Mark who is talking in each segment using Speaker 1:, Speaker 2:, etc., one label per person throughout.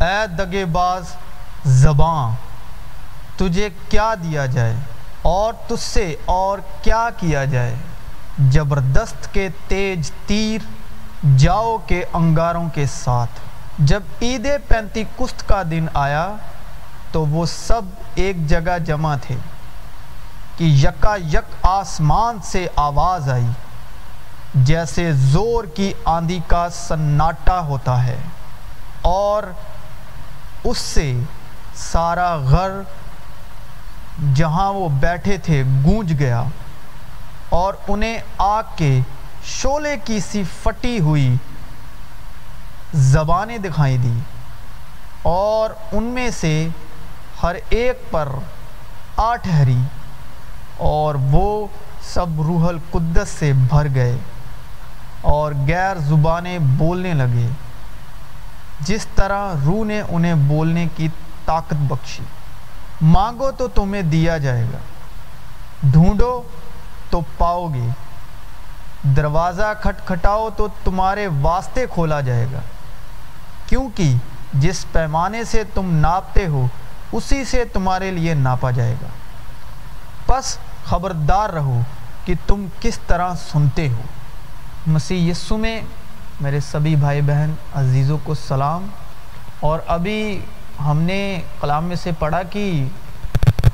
Speaker 1: اے دگے باز زباں، تجھے کیا دیا جائے؟ اور تجھ سے اور کیا کیا جائے؟ زبردست کے تیج تیر، جاؤ کے انگاروں کے ساتھ۔ جب عید پینتی کست کا دن آیا، تو وہ سب ایک جگہ جمع تھے، کہ یکا یک آسمان سے آواز آئی، جیسے زور کی آندھی کا سناٹا ہوتا ہے۔ اور اس سے سارا گھر جہاں وہ بیٹھے تھے گونج گیا اور انہیں آگ کے شولے کی سی پھٹی ہوئی زبانیں دکھائی دی اور ان میں سے ہر ایک پر آ ٹھہری اور وہ سب روح القدس سے بھر گئے اور غیر زبانیں بولنے لگے۔ جس طرح روح نے انہیں بولنے کی طاقت بخشی۔ مانگو تو تمہیں دیا جائے گا۔ ڈھونڈو تو پاؤ گے۔ دروازہ کھٹکھٹاؤ تو تمہارے واسطے کھولا جائے گا۔ کیونکہ جس پیمانے سے تم ناپتے ہو، اسی سے تمہارے لیے ناپا جائے گا۔ بس خبردار رہو کہ تم کس طرح سنتے ہو۔ مسیح یسو میں میرے سبھی بھائی بہن، عزیزوں کو سلام۔ اور ابھی ہم نے کلام میں سے پڑھا کہ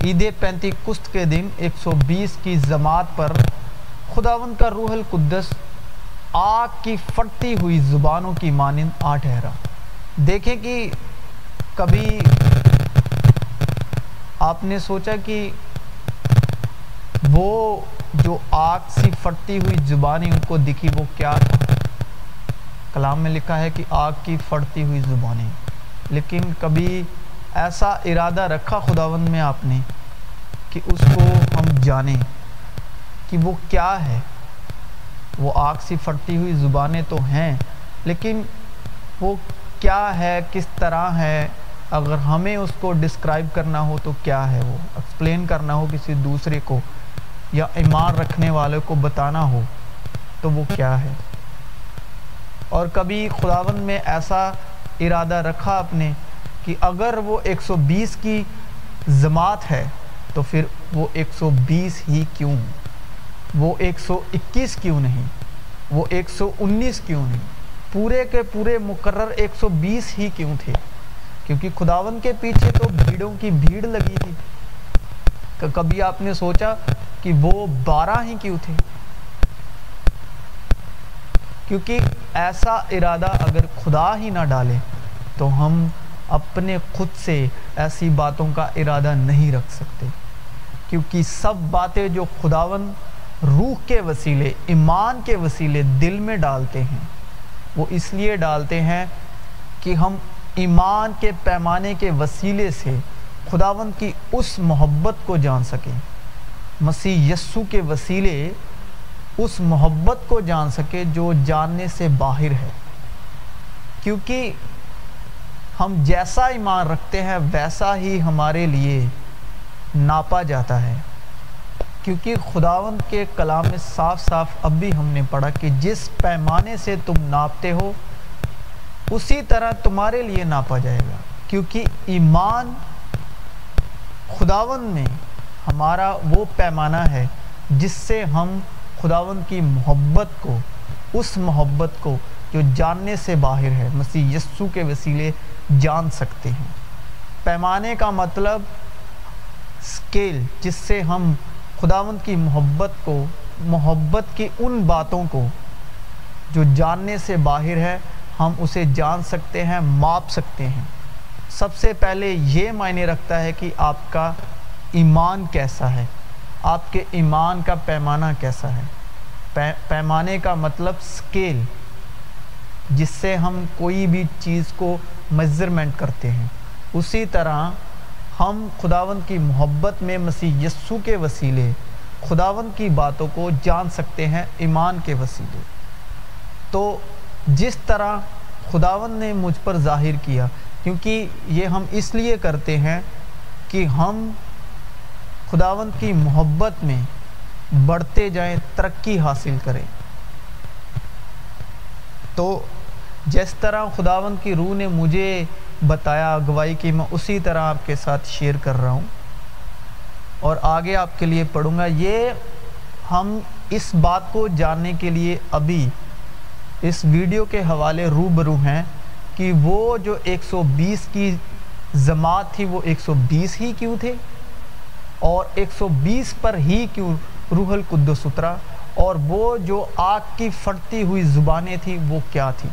Speaker 1: عید پینتی کست کے دن ایک سو بیس کی جماعت پر خداون کا روح القدس آگ کی پھٹتی ہوئی زبانوں کی مانند آ ٹھہرا۔ دیکھیں کہ کبھی آپ نے سوچا کہ وہ جو آگ سی پھٹتی ہوئی زبانیں ان کو دکھی، وہ کیا تھا کلام میں لکھا ہے کہ آگ کی پھٹتی ہوئی زبانیں۔ لیکن کبھی ایسا ارادہ رکھا خداون میں آپ نے کہ اس کو ہم جانیں کہ وہ کیا ہے؟ وہ آگ سی پھٹتی ہوئی زبانیں تو ہیں، لیکن وہ کیا ہے؟ کس طرح ہے؟ اگر ہمیں اس کو ڈسکرائب کرنا ہو تو کیا ہے؟ وہ ایکسپلین کرنا ہو کسی دوسرے کو یا ایمان رکھنے والے کو بتانا ہو تو وہ کیا ہے؟ اور کبھی خداون میں ایسا ارادہ رکھا اپنے کہ اگر وہ ایک سو بیس کی جماعت ہے تو پھر وہ ایک سو بیس ہی کیوں وہ ایک سو اکیس کیوں نہیں؟ وہ ایک سو انیس کیوں نہیں؟ پورے کے پورے مقرر ایک سو بیس ہی کیوں تھے؟ کیونکہ خداون کے پیچھے تو بھیڑوں کی بھیڑ لگی تھی۔ کبھی آپ نے سوچا کہ وہ بارہ ہی کیوں تھے؟ کیونکہ ایسا ارادہ اگر خدا ہی نہ ڈالے تو ہم اپنے خود سے ایسی باتوں کا ارادہ نہیں رکھ سکتے۔ کیونکہ سب باتیں جو خداون روح کے وسیلے، ایمان کے وسیلے دل میں ڈالتے ہیں، وہ اس لیے ڈالتے ہیں کہ ہم ایمان کے پیمانے کے وسیلے سے خداون کی اس محبت کو جان سکیں۔ مسیح یسو کے وسیلے اس محبت کو جان سکے جو جاننے سے باہر ہے۔ کیونکہ ہم جیسا ایمان رکھتے ہیں، ویسا ہی ہمارے لیے ناپا جاتا ہے۔ کیونکہ خداون کے کلام میں صاف صاف اب بھی ہم نے پڑھا کہ جس پیمانے سے تم ناپتے ہو، اسی طرح تمہارے لیے ناپا جائے گا۔ کیونکہ ایمان خداون میں ہمارا وہ پیمانہ ہے جس سے ہم خداون کی محبت کو، اس محبت کو جو جاننے سے باہر ہے، مسیح یسو کے وسیلے جان سکتے ہیں۔ پیمانے کا مطلب سکیل جس سے ہم خداون کی محبت کو، محبت کی ان باتوں کو جو جاننے سے باہر ہے، ہم اسے جان سکتے ہیں، ماپ سکتے ہیں۔ سب سے پہلے یہ معنی رکھتا ہے کہ آپ کا ایمان کیسا ہے۔ آپ کے ایمان کا پیمانہ کیسا ہے؟ پیمانے کا مطلب سکیل جس سے ہم کوئی بھی چیز کو میزرمنٹ کرتے ہیں۔ اسی طرح ہم خداون کی محبت میں مسیح یسو کے وسیلے خداون کی باتوں کو جان سکتے ہیں ایمان کے وسیلے۔ تو جس طرح خداون نے مجھ پر ظاہر کیا، کیونکہ یہ ہم اس لیے کرتے ہیں کہ ہم خداون کی محبت میں بڑھتے جائیں، ترقی حاصل کریں۔ تو جس طرح خداون کی روح نے مجھے بتایا اگوائی کی میں اسی طرح آپ کے ساتھ شیئر کر رہا ہوں۔ اور آگے آپ کے لیے پڑھوں گا، یہ ہم اس بات کو جاننے کے لیے ابھی اس ویڈیو کے حوالے روبرو ہیں کہ وہ جو ایک سو بیس کی جماعت تھی، وہ ایک سو بیس ہی کیوں تھے؟ اور ایک سو بیس پر ہی کیوں روح القدس اترا اور وہ جو آگ کی پھٹتی ہوئی زبانیں تھیں وہ کیا تھی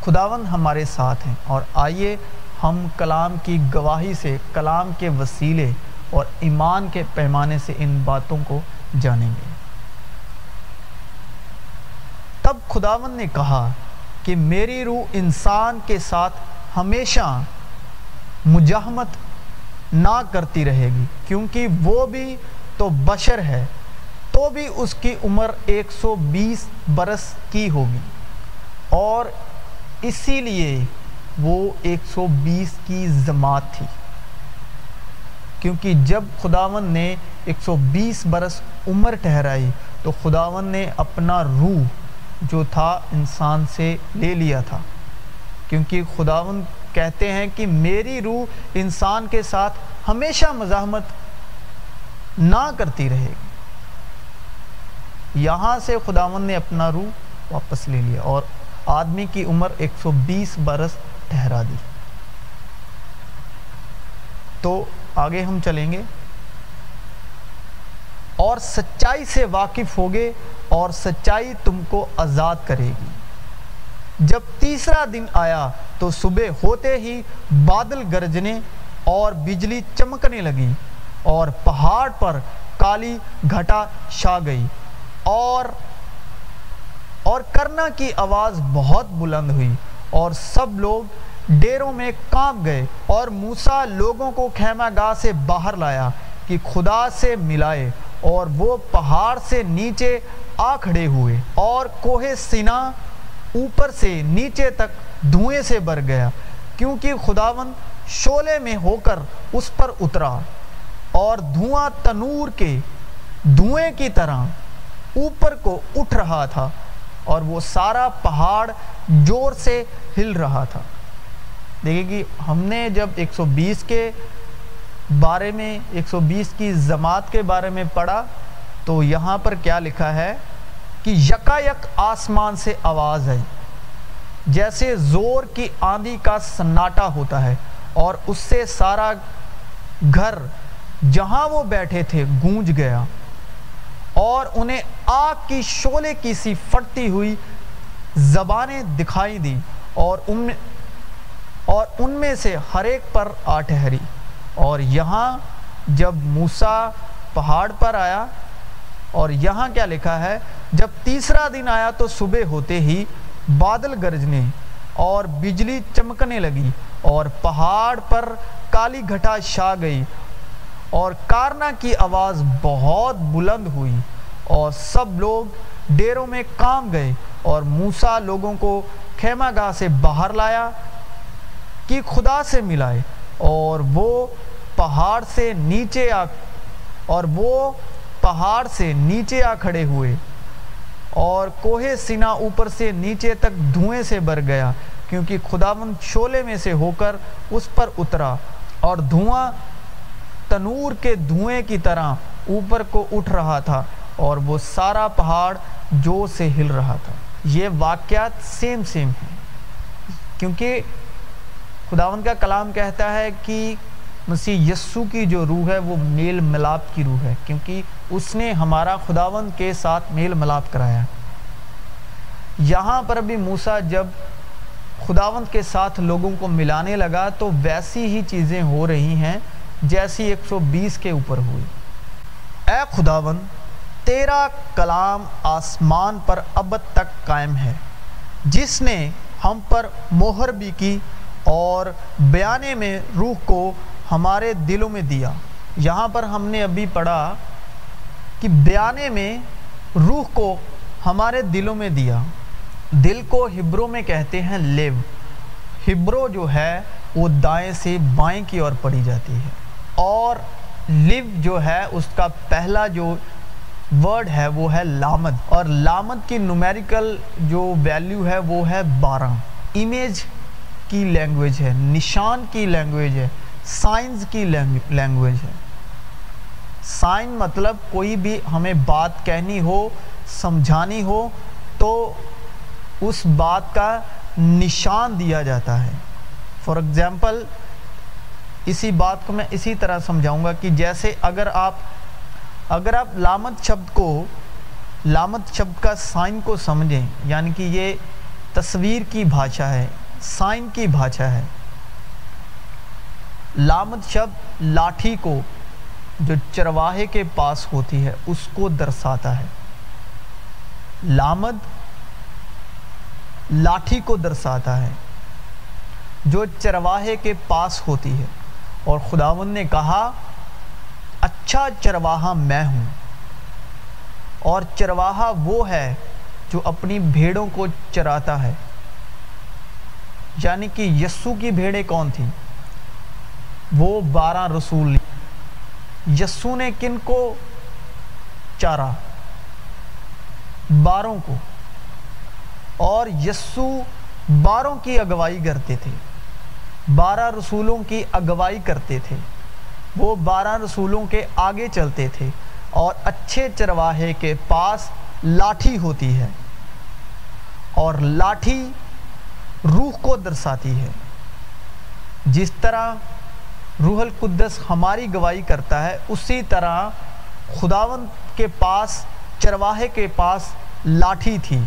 Speaker 1: خداون ہمارے ساتھ ہیں اور آئیے ہم کلام کی گواہی سے، کلام کے وسیلے اور ایمان کے پیمانے سے ان باتوں کو جانیں گے۔ تب خداون نے کہا کہ میری روح انسان کے ساتھ ہمیشہ مجاہمت نہ کرتی رہے گی۔ کیونکہ وہ بھی تو بشر ہے، تو بھی اس کی عمر ایک سو بیس برس کی ہوگی۔ اور اسی لیے وہ ایک سو بیس کی جماعت تھی۔ کیونکہ جب خداون نے ایک سو بیس برس عمر ٹھہرائی، تو خداون نے اپنا روح جو تھا انسان سے لے لیا تھا۔ کیونکہ خداون کہتے ہیں کہ میری روح انسان کے ساتھ ہمیشہ مزاحمت نہ کرتی رہے گی۔ یہاں سے خداون نے اپنا روح واپس لے لیا اور آدمی کی عمر ایک سو بیس برس ٹھہرا دی۔ تو آگے ہم چلیں گے۔ اور سچائی سے واقف ہوگے اور سچائی تم کو آزاد کرے گی۔ جب تیسرا دن آیا تو صبح ہوتے ہی بادل گرجنے اور بجلی چمکنے لگی اور پہاڑ پر کالی گھٹا شا گئی اور اور کرنا کی آواز بہت بلند ہوئی اور سب لوگ ڈیروں میں کانپ گئے اور موسیٰ لوگوں کو خیمہ گاہ سے باہر لایا کہ خدا سے ملائے اور وہ پہاڑ سے نیچے آ کھڑے ہوئے اور کوہ سینا اوپر سے نیچے تک دھوئیں سے بر گیا، کیونکہ خداون شولے میں ہو کر اس پر اترا۔ اور دھواں تنور کے دھوئیں کی طرح اوپر کو اٹھ رہا تھا، اور وہ سارا پہاڑ جور سے ہل رہا تھا۔ دیکھیں کہ ہم نے جب ایک سو بیس کے بارے میں، ایک سو بیس کی جماعت کے بارے میں پڑھا، تو یہاں پر کیا لکھا ہے؟ کہ یکا یک آسمان سے آواز ہے جیسے زور کی آندھی کا سناٹا ہوتا ہے اور اس سے سارا گھر جہاں وہ بیٹھے تھے گونج گیا اور انہیں آگ کی شولے کی سی پھٹتی ہوئی زبانیں دکھائی دی اور ان میں اور ان میں سے ہر ایک پر آ ٹھہری۔ اور یہاں جب موسیٰ پہاڑ پر آیا اور یہاں کیا لکھا ہے؟ جب تیسرا دن آیا تو صبح ہوتے ہی بادل گرجنے اور بجلی چمکنے لگی اور پہاڑ پر کالی گھٹا شا گئی اور کارنا کی آواز بہت بلند ہوئی اور سب لوگ ڈیروں میں کام گئے اور موسیٰ لوگوں کو خیمہ گاہ سے باہر لایا کہ خدا سے ملائے اور وہ پہاڑ سے نیچے آ اور وہ پہاڑ سے نیچے آ کھڑے ہوئے اور کوہ سینا اوپر سے نیچے تک دھوئیں سے بر گیا کیونکہ خداون شولے میں سے ہو کر اس پر اترا اور دھواں تنور کے دھوئیں کی طرح اوپر کو اٹھ رہا تھا اور وہ سارا پہاڑ جو سے ہل رہا تھا۔ یہ واقعات سیم سیم ہیں۔ کیونکہ خداون کا کلام کہتا ہے کہ مسیح یسو کی جو روح ہے وہ میل ملاپ کی روح ہے، کیونکہ اس نے ہمارا خداون کے ساتھ میل ملاپ کرایا۔ یہاں پر بھی موسیٰ جب خداون کے ساتھ لوگوں کو ملانے لگا تو ویسی ہی چیزیں ہو رہی ہیں جیسی ایک سو بیس کے اوپر ہوئی۔ اے خداون تیرا کلام آسمان پر اب تک قائم ہے۔ جس نے ہم پر مہر بھی کی اور بیانے میں روح کو ہمارے دلوں میں دیا۔ یہاں پر ہم نے ابھی پڑھا کہ بیانے میں روح کو ہمارے دلوں میں دیا۔ دل کو ہبروں میں کہتے ہیں لیو۔ ہبرو جو ہے، وہ دائیں سے بائیں کی اور پڑھی جاتی ہے۔ اور لیو جو ہے، اس کا پہلا جو ورڈ ہے، وہ ہے لامد۔ اور لامد کی نومیریکل جو ویلیو ہے، وہ ہے بارہ۔ امیج کی لینگویج ہے، نشان کی لینگویج ہے سائنس کی لینگویج ہے۔ سائن مطلب کوئی بھی ہمیں بات کہنی ہو، سمجھانی ہو، تو اس بات کا نشان دیا جاتا ہے۔ فار ایگزامپل اسی بات کو میں اسی طرح سمجھاؤں گا کہ جیسے اگر آپ اگر آپ لامت شبد کو، لامت شبد کا سائن کو سمجھیں یعنی کہ یہ تصویر کی بھاشا ہے، سائن کی بھاشا ہے۔ لامت شبد لاٹھی کو جو چرواہے کے پاس ہوتی ہے، اس کو درساتا ہے۔ لامد لاٹھی کو درساتا ہے۔ جو چرواہے کے پاس ہوتی ہے۔ اور خداون نے کہا اچھا چرواہا میں ہوں۔ اور چرواہا وہ ہے جو اپنی بھیڑوں کو چراتا ہے۔ یعنی کہ یسو کی بھیڑیں کون تھیں؟ وہ بارہ رسول یسو نے کن کو؟ چارا باروں کو۔ اور یسو باروں کی اگوائی کرتے تھے۔ بارہ رسولوں کی اگوائی کرتے تھے۔ وہ بارہ رسولوں کے آگے چلتے تھے۔ اور اچھے چرواہے کے پاس لاٹھی ہوتی ہے۔ اور لاٹھی روح کو درساتی ہے۔ جس طرح روح القدس ہماری گواہی کرتا ہے، اسی طرح خداون کے پاس، چرواہے کے پاس لاٹھی تھی۔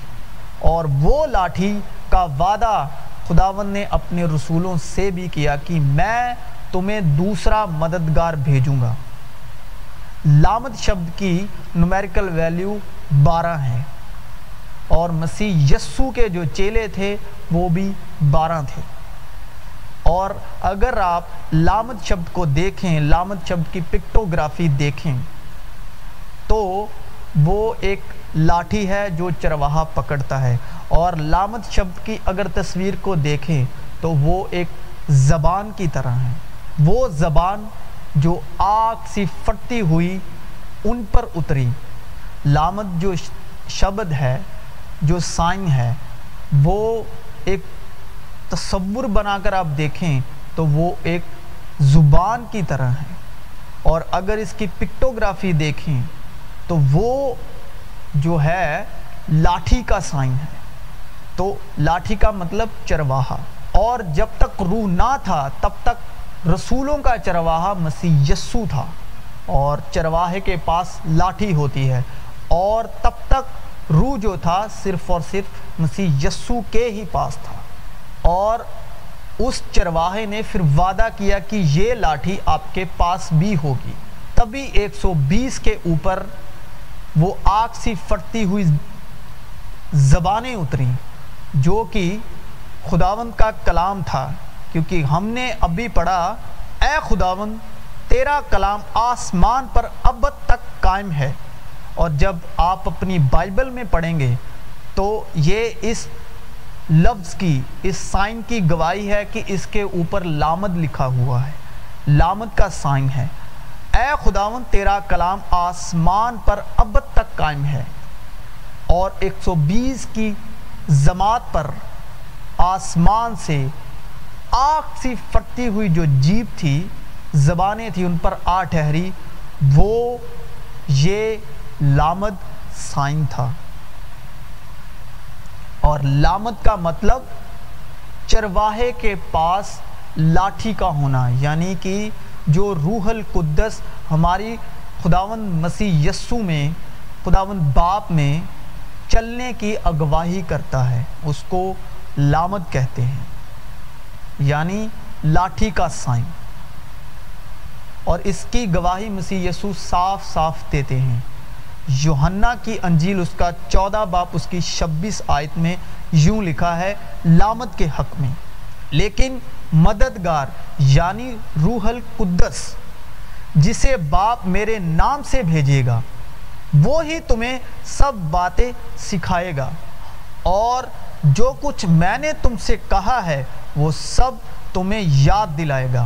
Speaker 1: اور وہ لاٹھی کا وعدہ خداون نے اپنے رسولوں سے بھی کیا کہ میں تمہیں دوسرا مددگار بھیجوں گا۔ لامت شبد کی نومیریکل ویلیو بارہ ہے۔ اور مسیح یسو کے جو چیلے تھے، وہ بھی بارہ تھے۔ اور اگر آپ لامت شبد کو دیکھیں، لامت شبد کی پکٹوگرافی دیکھیں، تو وہ ایک لاٹھی ہے جو چرواہا پکڑتا ہے۔ اور لامت شبد کی اگر تصویر کو دیکھیں، تو وہ ایک زبان کی طرح ہے۔ وہ زبان جو آگ سی پھٹتی ہوئی ان پر اتری۔ لامت جو شبد ہے، جو سائن ہے، وہ ایک تصور بنا کر آپ دیکھیں تو وہ ایک زبان کی طرح ہے۔ اور اگر اس کی پکٹوگرافی دیکھیں تو وہ جو ہے لاٹھی کا سائن ہے۔ تو لاٹھی کا مطلب چرواہا۔ اور جب تک روح نہ تھا تب تک رسولوں کا چرواہا مسیح یسو تھا۔ اور چرواہے کے پاس لاٹھی ہوتی ہے۔ اور تب تک روح جو تھا صرف اور صرف مسیح یسو کے ہی پاس تھا۔ اور اس چرواہے نے پھر وعدہ کیا کہ یہ لاٹھی آپ کے پاس بھی ہوگی۔ تبھی ایک سو بیس کے اوپر وہ آگ سی پھٹتی ہوئی زبانیں اتریں، جو کہ خداوند کا کلام تھا، کیونکہ ہم نے ابھی پڑھا، اے خداوند، تیرا کلام آسمان پر ابد تک قائم ہے۔ اور جب آپ اپنی بائبل میں پڑھیں گے، تو یہ اس لفظ کی اس سائن کی گواہی ہے کہ اس کے اوپر لامد لکھا ہوا ہے۔ لامد کا سائن ہے۔ اے خداون تیرا کلام آسمان پر ابد تک قائم ہے اور ایک سو بیس کی زمات پر آسمان سے آگ سی پھٹتی ہوئی جو جیب تھی، زبانیں تھی ان پر آ ٹھہری۔ وہ، یہ لامد سائن تھا۔ اور لامت کا مطلب چرواہے کے پاس لاٹھی کا ہونا یعنی کہ جو روح القدس ہماری خداون مسیح یسو میں خداون باپ میں چلنے کی اگواہی کرتا ہے، اس کو لامت کہتے ہیں یعنی لاٹھی کا سائن۔ اور اس کی گواہی مسیح یسو صاف صاف دیتے ہیں۔ یوحنا کی انجیل اس کا چودہ باپ اس کی شبیس آیت میں یوں لکھا ہے، لامت کے حق میں۔ لیکن مددگار یعنی روح القدس، جسے باپ میرے نام سے بھیجے گا، وہ ہی تمہیں سب باتیں سکھائے گا۔ اور جو کچھ میں نے تم سے کہا ہے، وہ سب تمہیں یاد دلائے گا۔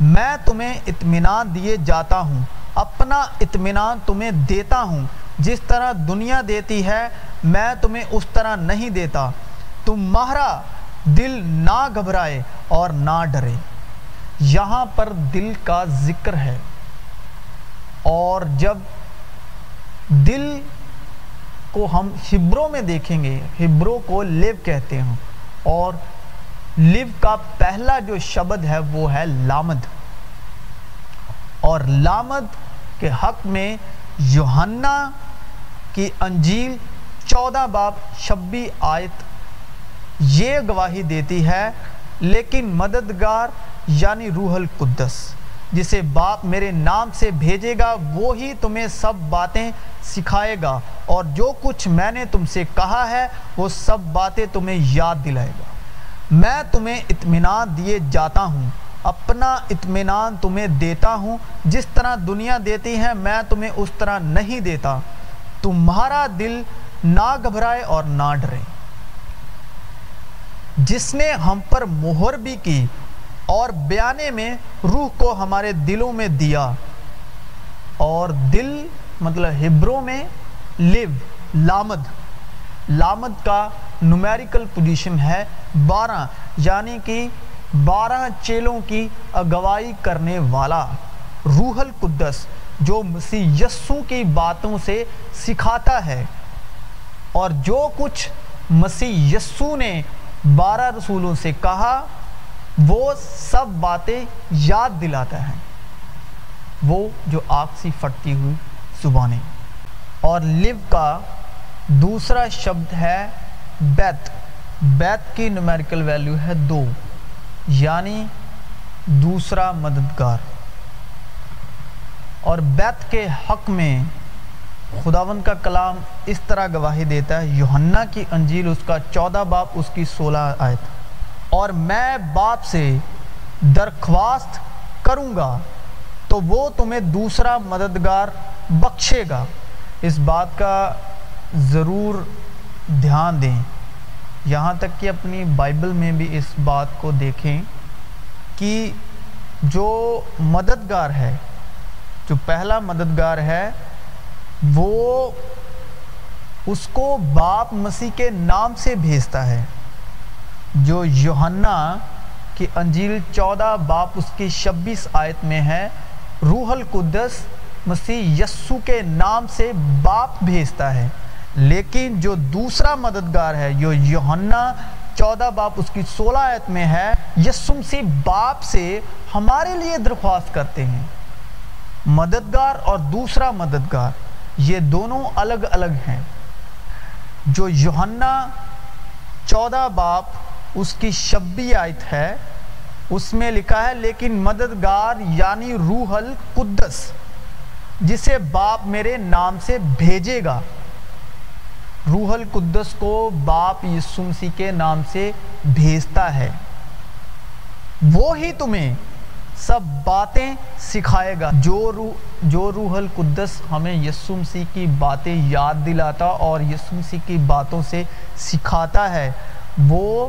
Speaker 1: میں تمہیں اطمینان دیے جاتا ہوں۔ اپنا اطمینان تمہیں دیتا ہوں۔ جس طرح دنیا دیتی ہے، میں تمہیں اس طرح نہیں دیتا۔ تمہارا دل نہ گھبرائے اور نہ ڈرے۔ یہاں پر دل کا ذکر ہے۔ اور جب دل کو ہم ہبروں میں دیکھیں گے، ہبروں کو لیو کہتے ہیں۔ اور لیو کا پہلا جو شبد ہے، وہ ہے لامد۔ اور لامد کے حق میں یوحنا کی انجیل چودہ باب شبی آیت یہ گواہی دیتی ہے، لیکن مددگار یعنی روح القدس، جسے باپ میرے نام سے بھیجے گا، وہی تمہیں سب باتیں سکھائے گا، اور جو کچھ میں نے تم سے کہا ہے، وہ سب باتیں تمہیں یاد دلائے گا۔ میں تمہیں اطمینان دیے جاتا ہوں۔ اپنا اطمینان تمہیں دیتا ہوں، جس طرح دنیا دیتی ہے، میں تمہیں اس طرح نہیں دیتا۔ تمہارا دل نہ گھبرائے اور نہ ڈرے۔ جس نے ہم پر مہر بھی کی اور بیانے میں روح کو ہمارے دلوں میں دیا، اور دل مطلب ہبروں میں لیو، لامد۔ لامد کا نومیریکل پوزیشن ہے بارہ یعنی کہ بارہ چیلوں کی اگوائی کرنے والا روح القدس جو مسیح یسو کی باتوں سے سکھاتا ہے۔ اور جو کچھ مسیح یسو نے بارہ رسولوں سے کہا، وہ سب باتیں یاد دلاتا ہے۔ وہ جو آگ سی پھٹتی ہوئی زبانیں۔ اور لیو کا دوسرا شبد ہے بیت۔ بیت کی نومیریکل ویلیو ہے دو۔ یعنی دوسرا مددگار۔ اور بیت کے حق میں خداون کا کلام اس طرح گواہی دیتا ہے، یوحنا کی انجیل اس کا چودہ باپ، اس کی سولہ آیت۔ اور میں باپ سے درخواست کروں گا تو وہ تمہیں دوسرا مددگار بخشے گا۔ اس بات کا ضرور دھیان دیں۔ یہاں تک کہ اپنی بائبل میں بھی اس بات کو دیکھیں کہ جو مددگار ہے، جو پہلا مددگار ہے، وہ اس کو باپ مسیح کے نام سے بھیجتا ہے۔ جو یوحنا کی انجیل چودہ باپ اس کی شبیس آیت میں ہے، روح القدس مسیح یسو کے نام سے باپ بھیجتا ہے۔ لیکن جو دوسرا مددگار ہے جو یوحنا چودہ باپ، اس کی سولہ آیت میں ہے یسو مسیح باپ سے ہمارے لیے درخواست کرتے ہیں۔ مددگار اور دوسرا مددگار، یہ دونوں الگ الگ ہیں۔ جو یوحنا چودہ باپ، اس کی شبی آیت ہے، اس میں لکھا ہے، لیکن مددگار یعنی روح القدس، جسے باپ میرے نام سے بھیجے گا۔ روح القدس کو باپ یسو مسیح کے نام سے بھیجتا ہے۔ وہی تمہیں سب باتیں سکھائے گا۔ جو روح جو روح القدس ہمیں یسو مسیح کی باتیں یاد دلاتا اور یسو مسیح کی باتوں سے سکھاتا ہے، وہ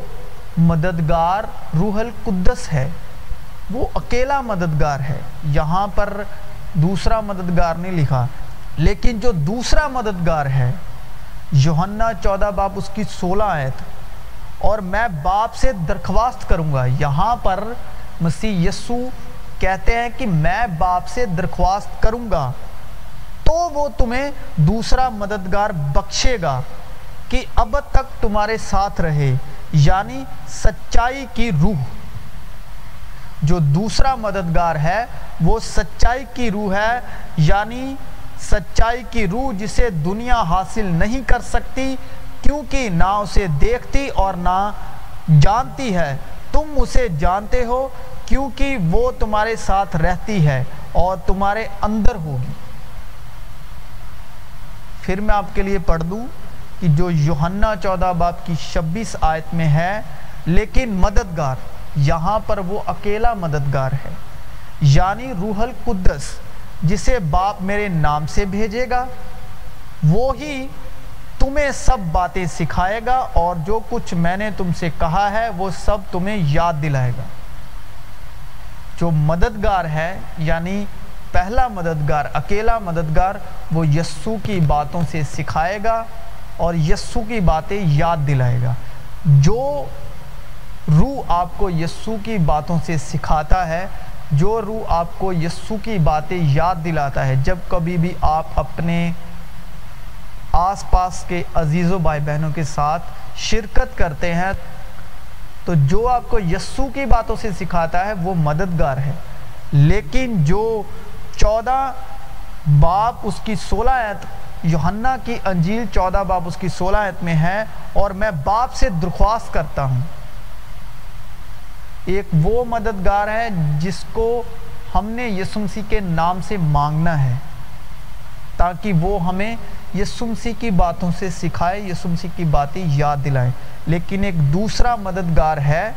Speaker 1: مددگار روح القدس ہے۔ وہ اکیلا مددگار ہے۔ یہاں پر دوسرا مددگار نہیں لکھا، لیکن جو دوسرا مددگار ہے یوحنا چودہ باپ اس کی سولہ آیت۔ اور میں باپ سے درخواست کروں گا، یہاں پر مسیح یسو کہتے ہیں کہ میں باپ سے درخواست کروں گا، تو وہ تمہیں دوسرا مددگار بخشے گا کہ اب تک تمہارے ساتھ رہے یعنی سچائی کی روح۔ جو دوسرا مددگار ہے، وہ سچائی کی روح ہے یعنی سچائی کی روح جسے دنیا حاصل نہیں کر سکتی، کیونکہ نہ اسے دیکھتی اور نہ جانتی ہے۔ تم اسے جانتے ہو، کیونکہ وہ تمہارے ساتھ رہتی ہے اور تمہارے اندر ہوگی۔ پھر میں آپ کے لیے پڑھ دوں کہ جو یوحنا چودہ باپ کی شبیس آیت میں ہے، لیکن مددگار، یہاں پر وہ اکیلا مددگار ہے یعنی روح القدس۔ جسے باپ میرے نام سے بھیجے گا وہی تمہیں سب باتیں سکھائے گا اور جو کچھ میں نے تم سے کہا ہے، وہ سب تمہیں یاد دلائے گا۔ جو مددگار ہے یعنی پہلا مددگار، اکیلا مددگار، وہ یسو کی باتوں سے سکھائے گا اور یسو کی باتیں یاد دلائے گا۔ جو روح آپ کو یسو کی باتوں سے سکھاتا ہے جو روح آپ کو یسو کی باتیں یاد دلاتا ہے، جب کبھی بھی آپ اپنے آس پاس کے عزیز و بھائی بہنوں کے ساتھ شرکت کرتے ہیں، تو جو آپ کو یسو کی باتوں سے سکھاتا ہے، وہ مددگار ہے۔ لیکن جو چودہ باپ اس کی سولہ آیت، یوحنا کی انجیل چودہ باپ اس کی سولہ آیت میں ہے، اور میں باپ سے درخواست کرتا ہوں۔ ایک وہ مددگار ہے جس کو ہم نے یسو مسیح کے نام سے مانگنا ہے، تاکہ وہ ہمیں یسو مسیح کی باتوں سے سکھائے یسو مسیح کی باتیں یاد دلائیں لیکن ایک دوسرا مددگار ہے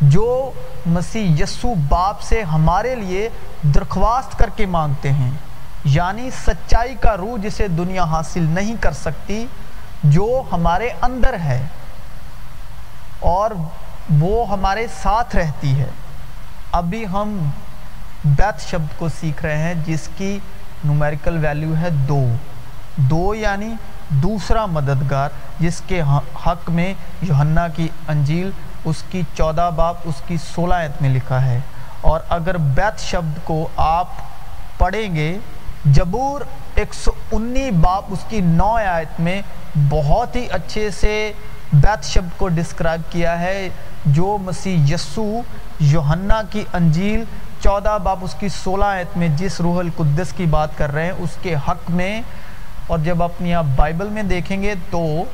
Speaker 1: جو مسیح یسو باپ سے ہمارے لیے درخواست کر کے مانگتے ہیں یعنی سچائی کا روح جسے دنیا حاصل نہیں کر سکتی، جو ہمارے اندر ہے۔ اور وہ ہمارے ساتھ رہتی ہے۔ ابھی ہم بیت شبد کو سیکھ رہے ہیں، جس کی نومیریکل ویلیو ہے دو۔ دو یعنی دوسرا مددگار، جس کے حق میں یوحنا کی انجیل، اس کی چودہ باپ، اس کی سولہ آیت میں لکھا ہے۔ اور اگر بیت شبد کو آپ پڑھیں گے، جبور ایک سو انی باپ، اس کی نو آیت میں بہت ہی اچھے سے بیت شبد کو ڈسکرائب کیا ہے، جو مسیح یسو یوحنا کی انجیل چودہ باپ اس کی سولہ آیت میں جس روح القدس کی بات کر رہے ہیں، اس کے حق میں۔ اور جب اپنی آپ بائبل میں دیکھیں گے تو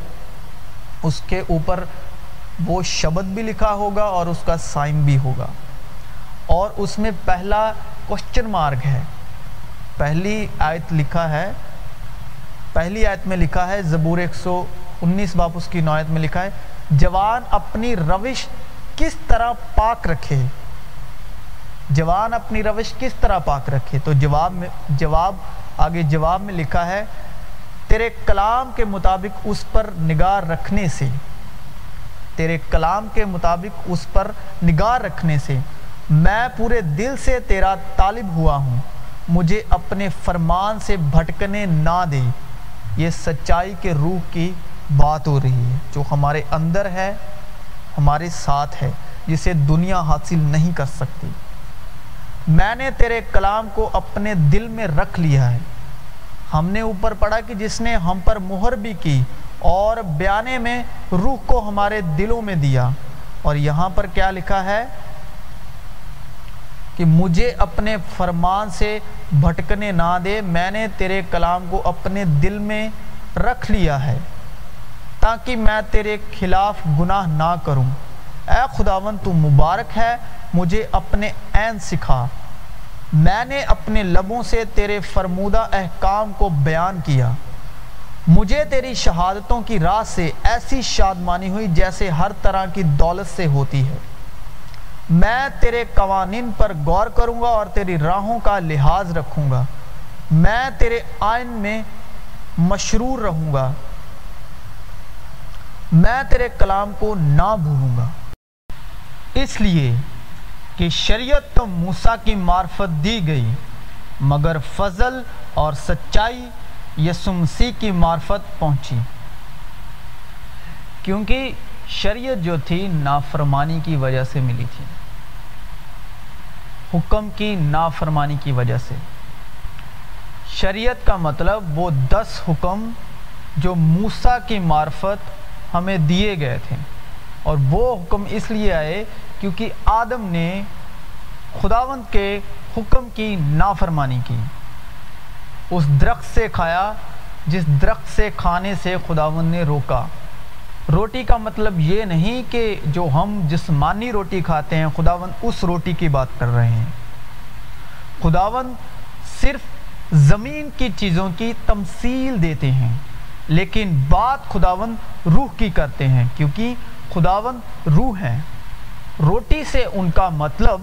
Speaker 1: اس کے اوپر وہ شبد بھی لکھا ہوگا اور اس کا سائن بھی ہوگا۔ اور اس میں پہلا کوشچن مارک ہے۔ پہلی آیت لکھا ہے، پہلی آیت میں لکھا ہے، زبور ایک سو انیس باپ اس کی نوعیت میں لکھا ہے، جوان اپنی روش کس طرح پاک رکھے؟ جوان اپنی روش کس طرح پاک رکھے؟ تو جواب میں، جواب آگے جواب میں لکھا ہے، تیرے کلام کے مطابق اس پر نگاہ رکھنے سے، تیرے کلام کے مطابق اس پر نگاہ رکھنے سے، میں پورے دل سے تیرا طالب ہوا ہوں، مجھے اپنے فرمان سے بھٹکنے نہ دے، یہ سچائی کے روح کی بات ہو رہی ہے، جو ہمارے اندر ہے، ہمارے ساتھ ہے، جسے دنیا حاصل نہیں کر سکتی۔ میں نے تیرے کلام کو اپنے دل میں رکھ لیا ہے۔ ہم نے اوپر پڑھا کہ جس نے ہم پر مہر بھی کی اور بیانے میں روح کو ہمارے دلوں میں دیا۔ اور یہاں پر کیا لکھا ہے؟ کہ مجھے اپنے فرمان سے بھٹکنے نہ دے، میں نے تیرے کلام کو اپنے دل میں رکھ لیا ہے۔ تاکہ میں تیرے خلاف گناہ نہ کروں۔ اے خداون تو مبارک ہے، مجھے اپنے عین سکھا۔ میں نے اپنے لبوں سے تیرے فرمودہ احکام کو بیان کیا۔ مجھے تیری شہادتوں کی راہ سے ایسی شادمانی ہوئی جیسے ہر طرح کی دولت سے ہوتی ہے۔ میں تیرے قوانین پر غور کروں گا اور تیری راہوں کا لحاظ رکھوں گا۔ میں تیرے آئین میں مشرور رہوں گا۔ میں تیرے کلام کو نہ بھولوں گا۔ اس لیے کہ شریعت تو موسیٰ کی معرفت دی گئی، مگر فضل اور سچائی یسو مسیح کی معرفت پہنچی۔ کیونکہ شریعت جو تھی نافرمانی کی وجہ سے ملی تھی۔ حکم کی نافرمانی کی وجہ سے۔ شریعت کا مطلب وہ دس حکم جو موسیٰ کی معرفت ہمیں دیے گئے تھے۔ اور وہ حکم اس لیے آئے کیونکہ آدم نے خداوند کے حکم کی نافرمانی کی۔ اس درخت سے کھایا، جس درخت سے کھانے سے خداوند نے روکا۔ روٹی کا مطلب یہ نہیں کہ جو ہم جسمانی روٹی کھاتے ہیں، خداوند اس روٹی کی بات کر رہے ہیں۔ خداوند صرف زمین کی چیزوں کی تمثیل دیتے ہیں۔ لیکن بات خداوند روح کی کرتے ہیں، کیونکہ خداوند روح ہیں روٹی سے ان کا مطلب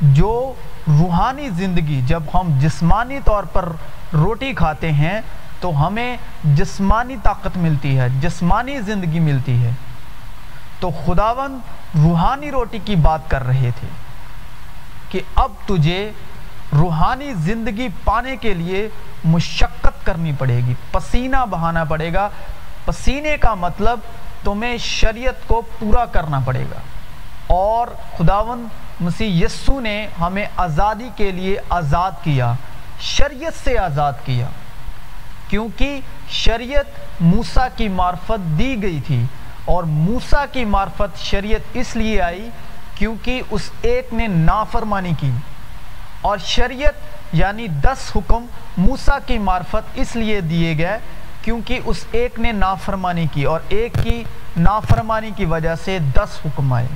Speaker 1: جو روحانی زندگی، جب ہم جسمانی طور پر روٹی کھاتے ہیں تو ہمیں جسمانی طاقت ملتی ہے، جسمانی زندگی ملتی ہے۔ تو خداون روحانی روٹی کی بات کر رہے تھے کہ اب تجھے روحانی زندگی پانے کے لیے مشقت کرنی پڑے گی، پسینہ بہانا پڑے گا۔ پسینے کا مطلب تمہیں شریعت کو پورا کرنا پڑے گا۔ اور خداون مسیح یسو نے ہمیں آزادی کے لیے آزاد کیا، شریعت سے آزاد کیا۔ کیونکہ شریعت موسیٰ کی معرفت دی گئی تھی اور موسیٰ کی معرفت شریعت اس لیے آئی کیونکہ اس ایک نے نافرمانی کی۔ اور شریعت یعنی دس حکم موسیٰ کی معرفت اس لیے دیے گئے کیونکہ اس ایک نے نافرمانی کی اور ایک کی نافرمانی کی وجہ سے دس حکم آئے۔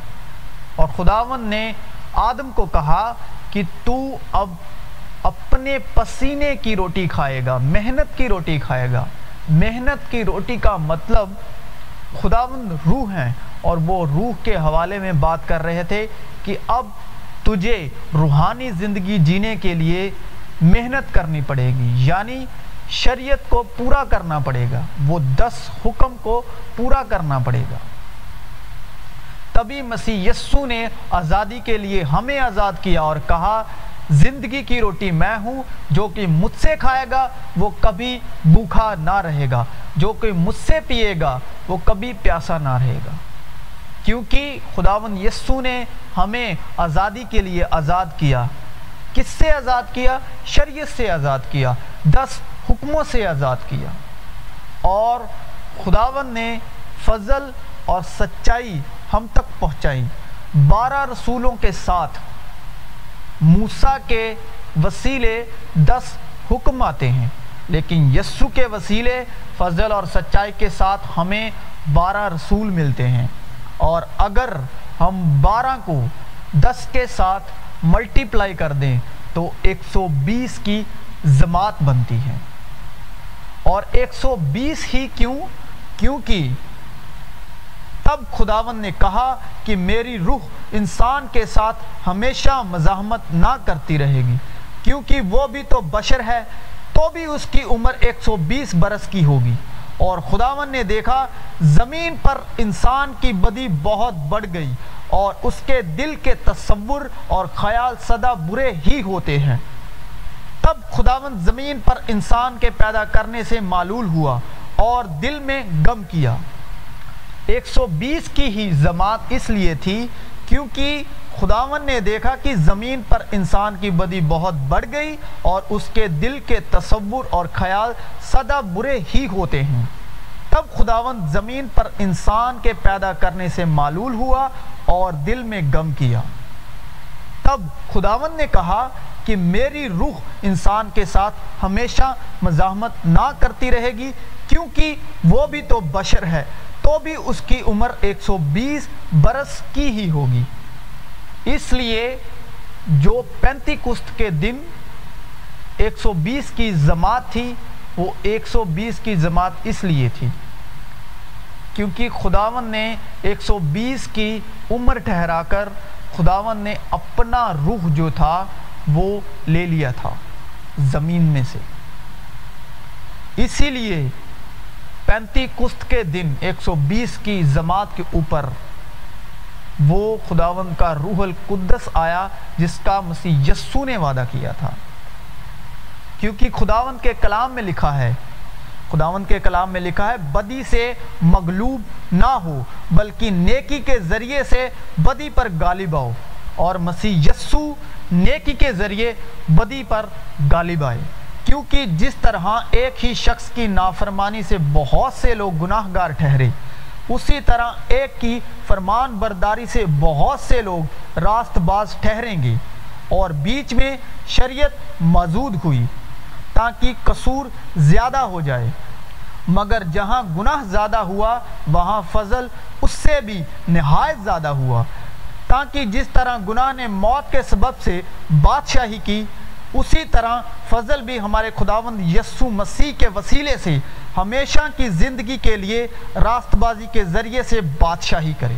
Speaker 1: اور خداون نے آدم کو کہا کہ تو اب اپنے پسینے کی روٹی کھائے گا، محنت کی روٹی کھائے گا۔ محنت کی روٹی کا مطلب خداوند روح ہیں اور وہ روح کے حوالے میں بات کر رہے تھے کہ اب تجھے روحانی زندگی جینے کے لیے محنت کرنی پڑے گی یعنی شریعت کو پورا کرنا پڑے گا، وہ دس حکم کو پورا کرنا پڑے گا۔ تبھی مسیح یسو نے آزادی کے لیے ہمیں آزاد کیا اور کہا، زندگی کی روٹی میں ہوں، جو کہ مجھ سے کھائے گا، وہ کبھی بھوکا نہ رہے گا، جو کہ مجھ سے پیے گا، وہ کبھی پیاسا نہ رہے گا۔ کیونکہ خداون یسو نے ہمیں آزادی کے لیے آزاد کیا۔ کس سے آزاد کیا؟ شریعت سے آزاد کیا۔ دس حکموں سے آزاد کیا۔ اور خداون نے فضل اور سچائی ہم تک پہنچائی۔ بارہ رسولوں کے ساتھ موسیٰ کے وسیلے دس حکم آتے ہیں۔ لیکن یسو کے وسیلے، فضل اور سچائی کے ساتھ ہمیں بارہ رسول ملتے ہیں۔ اور اگر ہم بارہ کو دس کے ساتھ ملٹیپلائی کر دیں تو ایک سو بیس کی جماعت بنتی ہے۔ اور ایک سو بیس ہی کیوں؟ کیونکہ تب خداون نے کہا کہ میری روح انسان کے ساتھ ہمیشہ مزاحمت نہ کرتی رہے گی۔ کیونکہ وہ بھی تو بشر ہے، تو بھی اس کی عمر ایک سو بیس برس کی ہوگی۔ اور خداون نے دیکھا زمین پر انسان کی بدی بہت بڑھ گئی اور اس کے دل کے تصور اور خیال صدا برے ہی ہوتے ہیں۔ تب خداون زمین پر انسان کے پیدا کرنے سے معلول ہوا اور دل میں گم کیا۔ ایک سو بیس کی ہی جماعت اس لیے تھی کیونکہ خداون نے دیکھا کہ زمین پر انسان کی بدی بہت بڑھ گئی اور اس کے دل کے تصور اور خیال صدا برے ہی ہوتے ہیں۔ تب خداون زمین پر انسان کے پیدا کرنے سے معلول ہوا اور دل میں گم کیا۔ تب خداون نے کہا کہ میری روح انسان کے ساتھ ہمیشہ مزاحمت نہ کرتی رہے گی، کیونکہ وہ بھی تو بشر ہے، تو بھی اس کی عمر ایک سو بیس برس کی ہی ہوگی۔ اس لیے جو پینتی کست کے دن ایک سو بیس کی جماعت تھی، وہ ایک سو بیس کی جماعت اس لیے تھی۔ کیونکہ خداون نے ایک سو بیس کی عمر ٹھہرا کر خداون نے اپنا روح جو تھا، وہ لے لیا تھا زمین میں سے۔ اسی لیے پینتی کست کے دن ایک سو بیس کی جماعت کے اوپر وہ خداون کا روح القدس آیا جس کا مسیح یسو نے وعدہ کیا تھا۔ کیونکہ خداون کے کلام میں لکھا ہے خداون کے کلام میں لکھا ہے، بدی سے مغلوب نہ ہو، بلکہ نیکی کے ذریعے سے بدی پر غالب آؤ اور مسیح یسو نیکی کے ذریعے بدی پر غالب آئے کیونکہ جس طرح ایک ہی شخص کی نافرمانی سے بہت سے لوگ گناہ گار ٹھہرے اسی طرح ایک کی فرمان برداری سے بہت سے لوگ راست باز ٹھہریں گے اور بیچ میں شریعت موجود ہوئی تاکہ قصور زیادہ ہو جائے۔ مگر جہاں گناہ زیادہ ہوا، وہاں فضل اس سے بھی نہایت زیادہ ہوا۔ تاکہ جس طرح گناہ نے موت کے سبب سے بادشاہی کی، اسی طرح فضل بھی ہمارے خداوند یسو مسیح کے وسیلے سے ہمیشہ کی زندگی کے لیے راست بازی کے ذریعے سے بادشاہی کرے۔